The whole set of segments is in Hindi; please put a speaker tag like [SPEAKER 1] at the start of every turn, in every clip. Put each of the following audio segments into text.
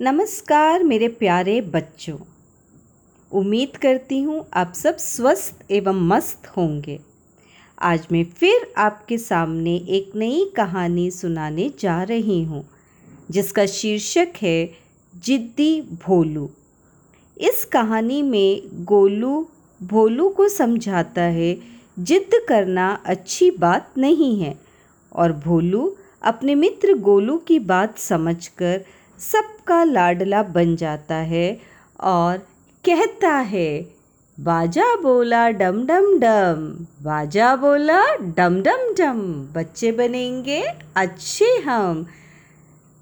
[SPEAKER 1] नमस्कार मेरे प्यारे बच्चों। उम्मीद करती हूँ आप सब स्वस्थ एवं मस्त होंगे। आज मैं फिर आपके सामने एक नई कहानी सुनाने जा रही हूँ, जिसका शीर्षक है जिद्दी भोलू। इस कहानी में गोलू भोलू को समझाता है जिद करना अच्छी बात नहीं है, और भोलू अपने मित्र गोलू की बात समझकर सबका लाडला बन जाता है और कहता है, बाजा बोला डम डम डम बाजा बोला डम डम डम बच्चे बनेंगे अच्छे हम,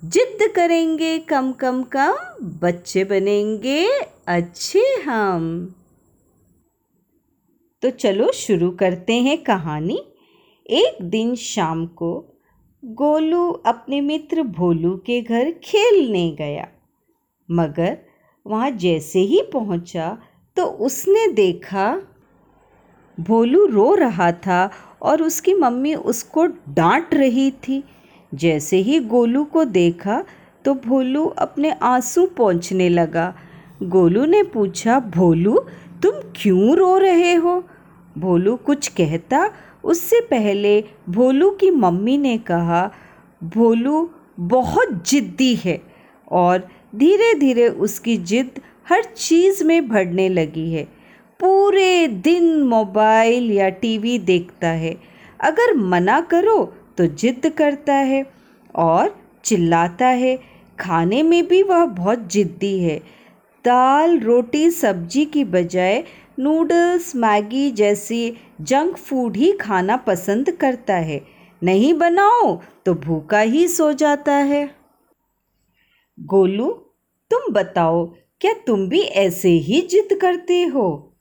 [SPEAKER 1] जिद करेंगे कम कम कम बच्चे बनेंगे अच्छे हम। तो चलो शुरू करते हैं कहानी। एक दिन शाम को गोलू अपने मित्र भोलू के घर खेलने गया। मगर वहाँ जैसे ही पहुँचा तो उसने देखा, भोलू रो रहा था और उसकी मम्मी उसको डांट रही थी। जैसे ही गोलू को देखा तो भोलू अपने आँसू पहुँचने लगा। गोलू ने पूछा, भोलू, तुम क्यों रो रहे हो? भोलू कुछ कहता उससे पहले भोलू की मम्मी ने कहा, भोलू बहुत ज़िद्दी है। और धीरे धीरे उसकी ज़िद हर चीज़ में बढ़ने लगी है। पूरे दिन मोबाइल या टीवी देखता है। अगर मना करो तो जिद करता है और चिल्लाता है। खाने में भी वह बहुत ज़िद्दी है। दाल, रोटी, सब्ज़ी की बजाय नूडल्स, मैगी जैसी जंक फ़ूड ही खाना पसंद करता है। नहीं बनाओ तो भूखा ही सो जाता है। गोलू, तुम बताओ, क्या तुम भी ऐसे ही जिद करते हो?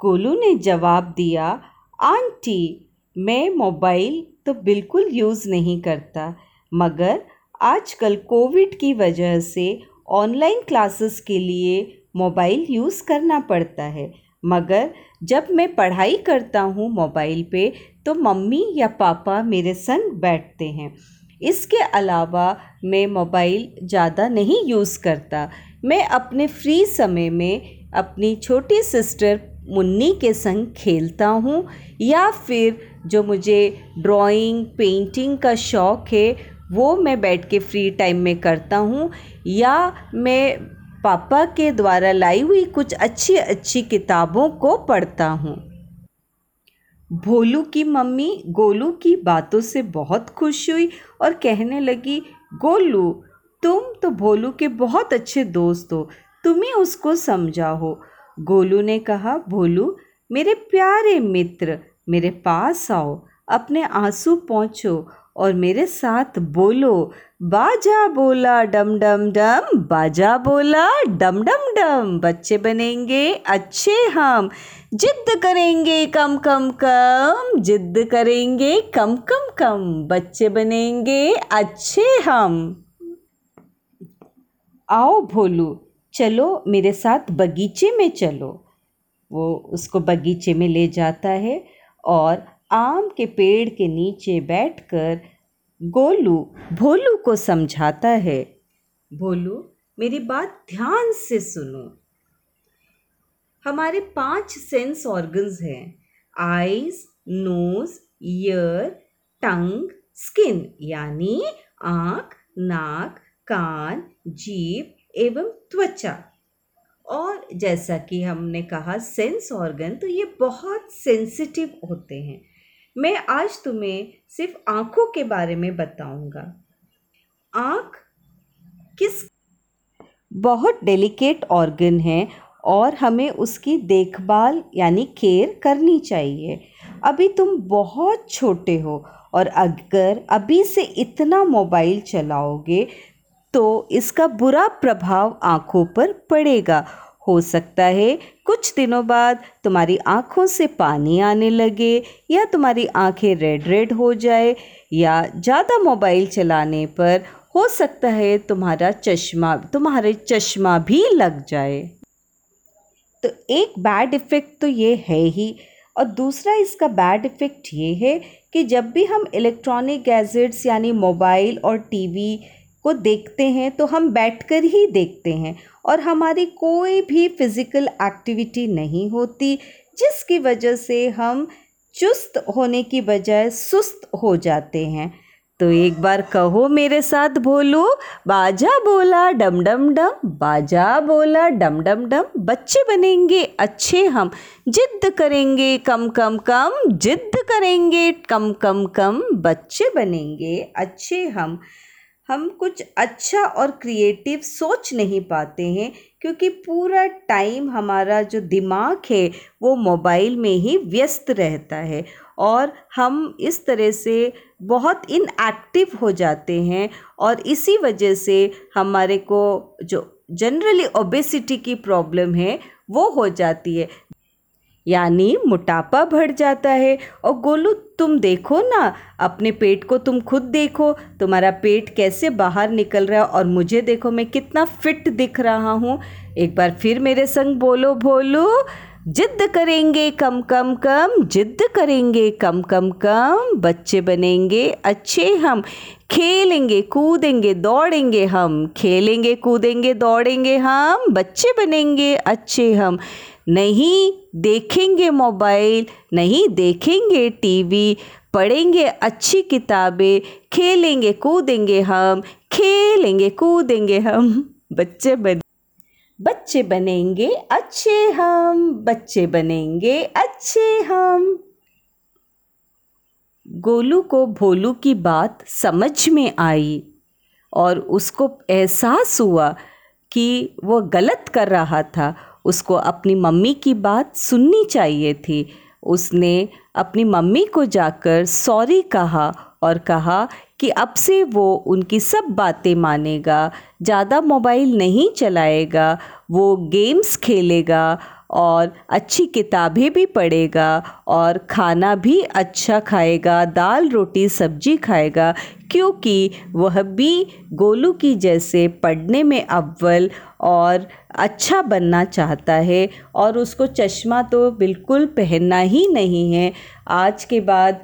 [SPEAKER 1] गोलू ने जवाब दिया, आंटी, मैं मोबाइल तो बिल्कुल यूज़ नहीं करता, मगर आजकल कोविड की वजह से ऑनलाइन क्लासेस के लिए मोबाइल यूज़ करना पड़ता है। मगर जब मैं पढ़ाई करता हूँ मोबाइल पे तो मम्मी या पापा मेरे संग बैठते हैं। इसके अलावा मैं मोबाइल ज़्यादा नहीं यूज़ करता। मैं अपने फ्री समय में अपनी छोटी सिस्टर मुन्नी के संग खेलता हूँ, या फिर जो मुझे ड्राइंग, पेंटिंग का शौक़ है, वो मैं बैठ के फ्री टाइम में करता हूँ, या मैं पापा के द्वारा लाई हुई कुछ अच्छी अच्छी किताबों को पढ़ता हूँ। भोलू की मम्मी गोलू की बातों से बहुत खुश हुई और कहने लगी, गोलू, तुम तो भोलू के बहुत अच्छे दोस्त हो, तुम ही उसको समझाओ। गोलू ने कहा, भोलू, मेरे प्यारे मित्र, मेरे पास आओ, अपने आँसू पहुँचो और मेरे साथ बोलो, बाजा बोला डम डम डम, बाजा बोला डम डम डम। बच्चे बनेंगे अच्छे हम, जिद करेंगे कम कम कम, जिद करेंगे कम कम कम। बच्चे बनेंगे अच्छे हम। आओ भोलू, चलो मेरे साथ बगीचे में चलो। वो उसको बगीचे में ले जाता है और आम के पेड़ के नीचे बैठकर गोलू भोलू को समझाता है, भोलू, मेरी बात ध्यान से सुनो। हमारे पाँच सेंस ऑर्गन्स हैं eyes nose ear tongue skin यानी आँख, नाक, कान, जीभ एवं त्वचा। और जैसा कि हमने कहा सेंस ऑर्गन तो ये बहुत सेंसिटिव होते हैं। मैं आज तुम्हें सिर्फ़ आँखों के बारे में बताऊँगा। आँख किस बहुत डेलिकेट ऑर्गन है और हमें उसकी देखभाल यानी केयर करनी चाहिए। अभी तुम बहुत छोटे हो और अगर अभी से इतना मोबाइल चलाओगे तो इसका बुरा प्रभाव आँखों पर पड़ेगा हो सकता है कुछ दिनों बाद तुम्हारी आँखों से पानी आने लगे या तुम्हारी आँखें रेड रेड हो जाए या ज़्यादा मोबाइल चलाने पर हो सकता है तुम्हारा चश्मा, तुम्हारे चश्मा भी लग जाए। तो एक बैड इफ़ेक्ट तो ये है ही और दूसरा इसका बैड इफ़ेक्ट ये है कि जब भी हम इलेक्ट्रॉनिक गैजेट्स यानी मोबाइल और टीवी को देखते हैं तो हम बैठकर ही देखते हैं और हमारी कोई भी फ़िज़िकल एक्टिविटी नहीं होती, जिसकी वजह से हम चुस्त होने की बजाय सुस्त हो जाते हैं। तो एक बार कहो मेरे साथ बोलो बाजा बोला डम डम डम बाजा बोला डम डम डम बच्चे बनेंगे अच्छे हम, जिद्द करेंगे कम कम कम जिद्द करेंगे कम कम कम बच्चे बनेंगे अच्छे हम। हम कुछ अच्छा और क्रिएटिव सोच नहीं पाते हैं, क्योंकि पूरा टाइम हमारा जो दिमाग है, वो मोबाइल में ही व्यस्त रहता है और हम इस तरह से बहुत इनएक्टिव हो जाते हैं और इसी वजह से हमारे को जो जनरली ओबेसिटी की प्रॉब्लम है, वो हो जाती है। यानी मोटापा बढ़ जाता है। और गोलू, तुम देखो ना, अपने पेट को तुम खुद देखो, तुम्हारा पेट कैसे बाहर निकल रहा है और मुझे देखो, मैं कितना फिट दिख रहा हूँ। एक बार फिर मेरे संग बोलो, भोलो जिद्द करेंगे कम कम कम जिद्द करेंगे कम कम कम, बच्चे बनेंगे अच्छे हम, खेलेंगे कूदेंगे दौड़ेंगे हम, खेलेंगे कूदेंगे दौड़ेंगे हम, बच्चे बनेंगे अच्छे हम। नहीं देखेंगे मोबाइल, नहीं देखेंगे टीवी, पढ़ेंगे अच्छी किताबें, खेलेंगे, कूदेंगे हम, खेलेंगे, कूदेंगे हम। बच्चे बन, बच्चे बनेंगे अच्छे हम, बच्चे बनेंगे अच्छे हम। गोलू को भोलू की बात समझ में आई और उसको एहसास हुआ कि वो गलत कर रहा था उसको अपनी मम्मी की बात सुननी चाहिए थी। उसने अपनी मम्मी को जाकर सॉरी कहा और कहा कि अब से वो उनकी सब बातें मानेगा, ज़्यादा मोबाइल नहीं चलाएगा, वो गेम्स खेलेगा और अच्छी किताबें भी पढ़ेगा और खाना भी अच्छा खाएगा, दाल रोटी सब्ज़ी खाएगा, क्योंकि वह भी गोलू की जैसे पढ़ने में अव्वल और अच्छा बनना चाहता है और उसको चश्मा तो बिल्कुल पहनना ही नहीं है। आज के बाद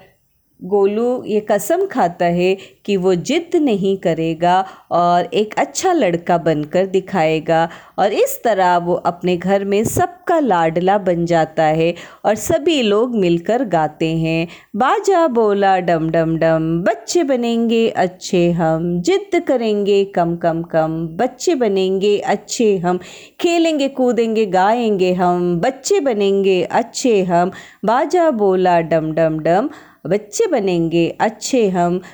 [SPEAKER 1] गोलू ये कसम खाता है कि वो जिद नहीं करेगा और एक अच्छा लड़का बनकर दिखाएगा। और इस तरह वो अपने घर में सबका लाडला बन जाता है और सभी लोग मिलकर गाते हैं। बाजा बोला, डम डम डम, बच्चे बनेंगे, अच्छे हम। जिद करेंगे, कम कम कम, बच्चे बनेंगे, अच्छे हम। खेलेंगे, कूदेंगे, गाएँगे हम। बच्चे बनेंगे, अच्छे हम। बाजा बोला, डम डम डम बच्चे बनेंगे अच्छे हम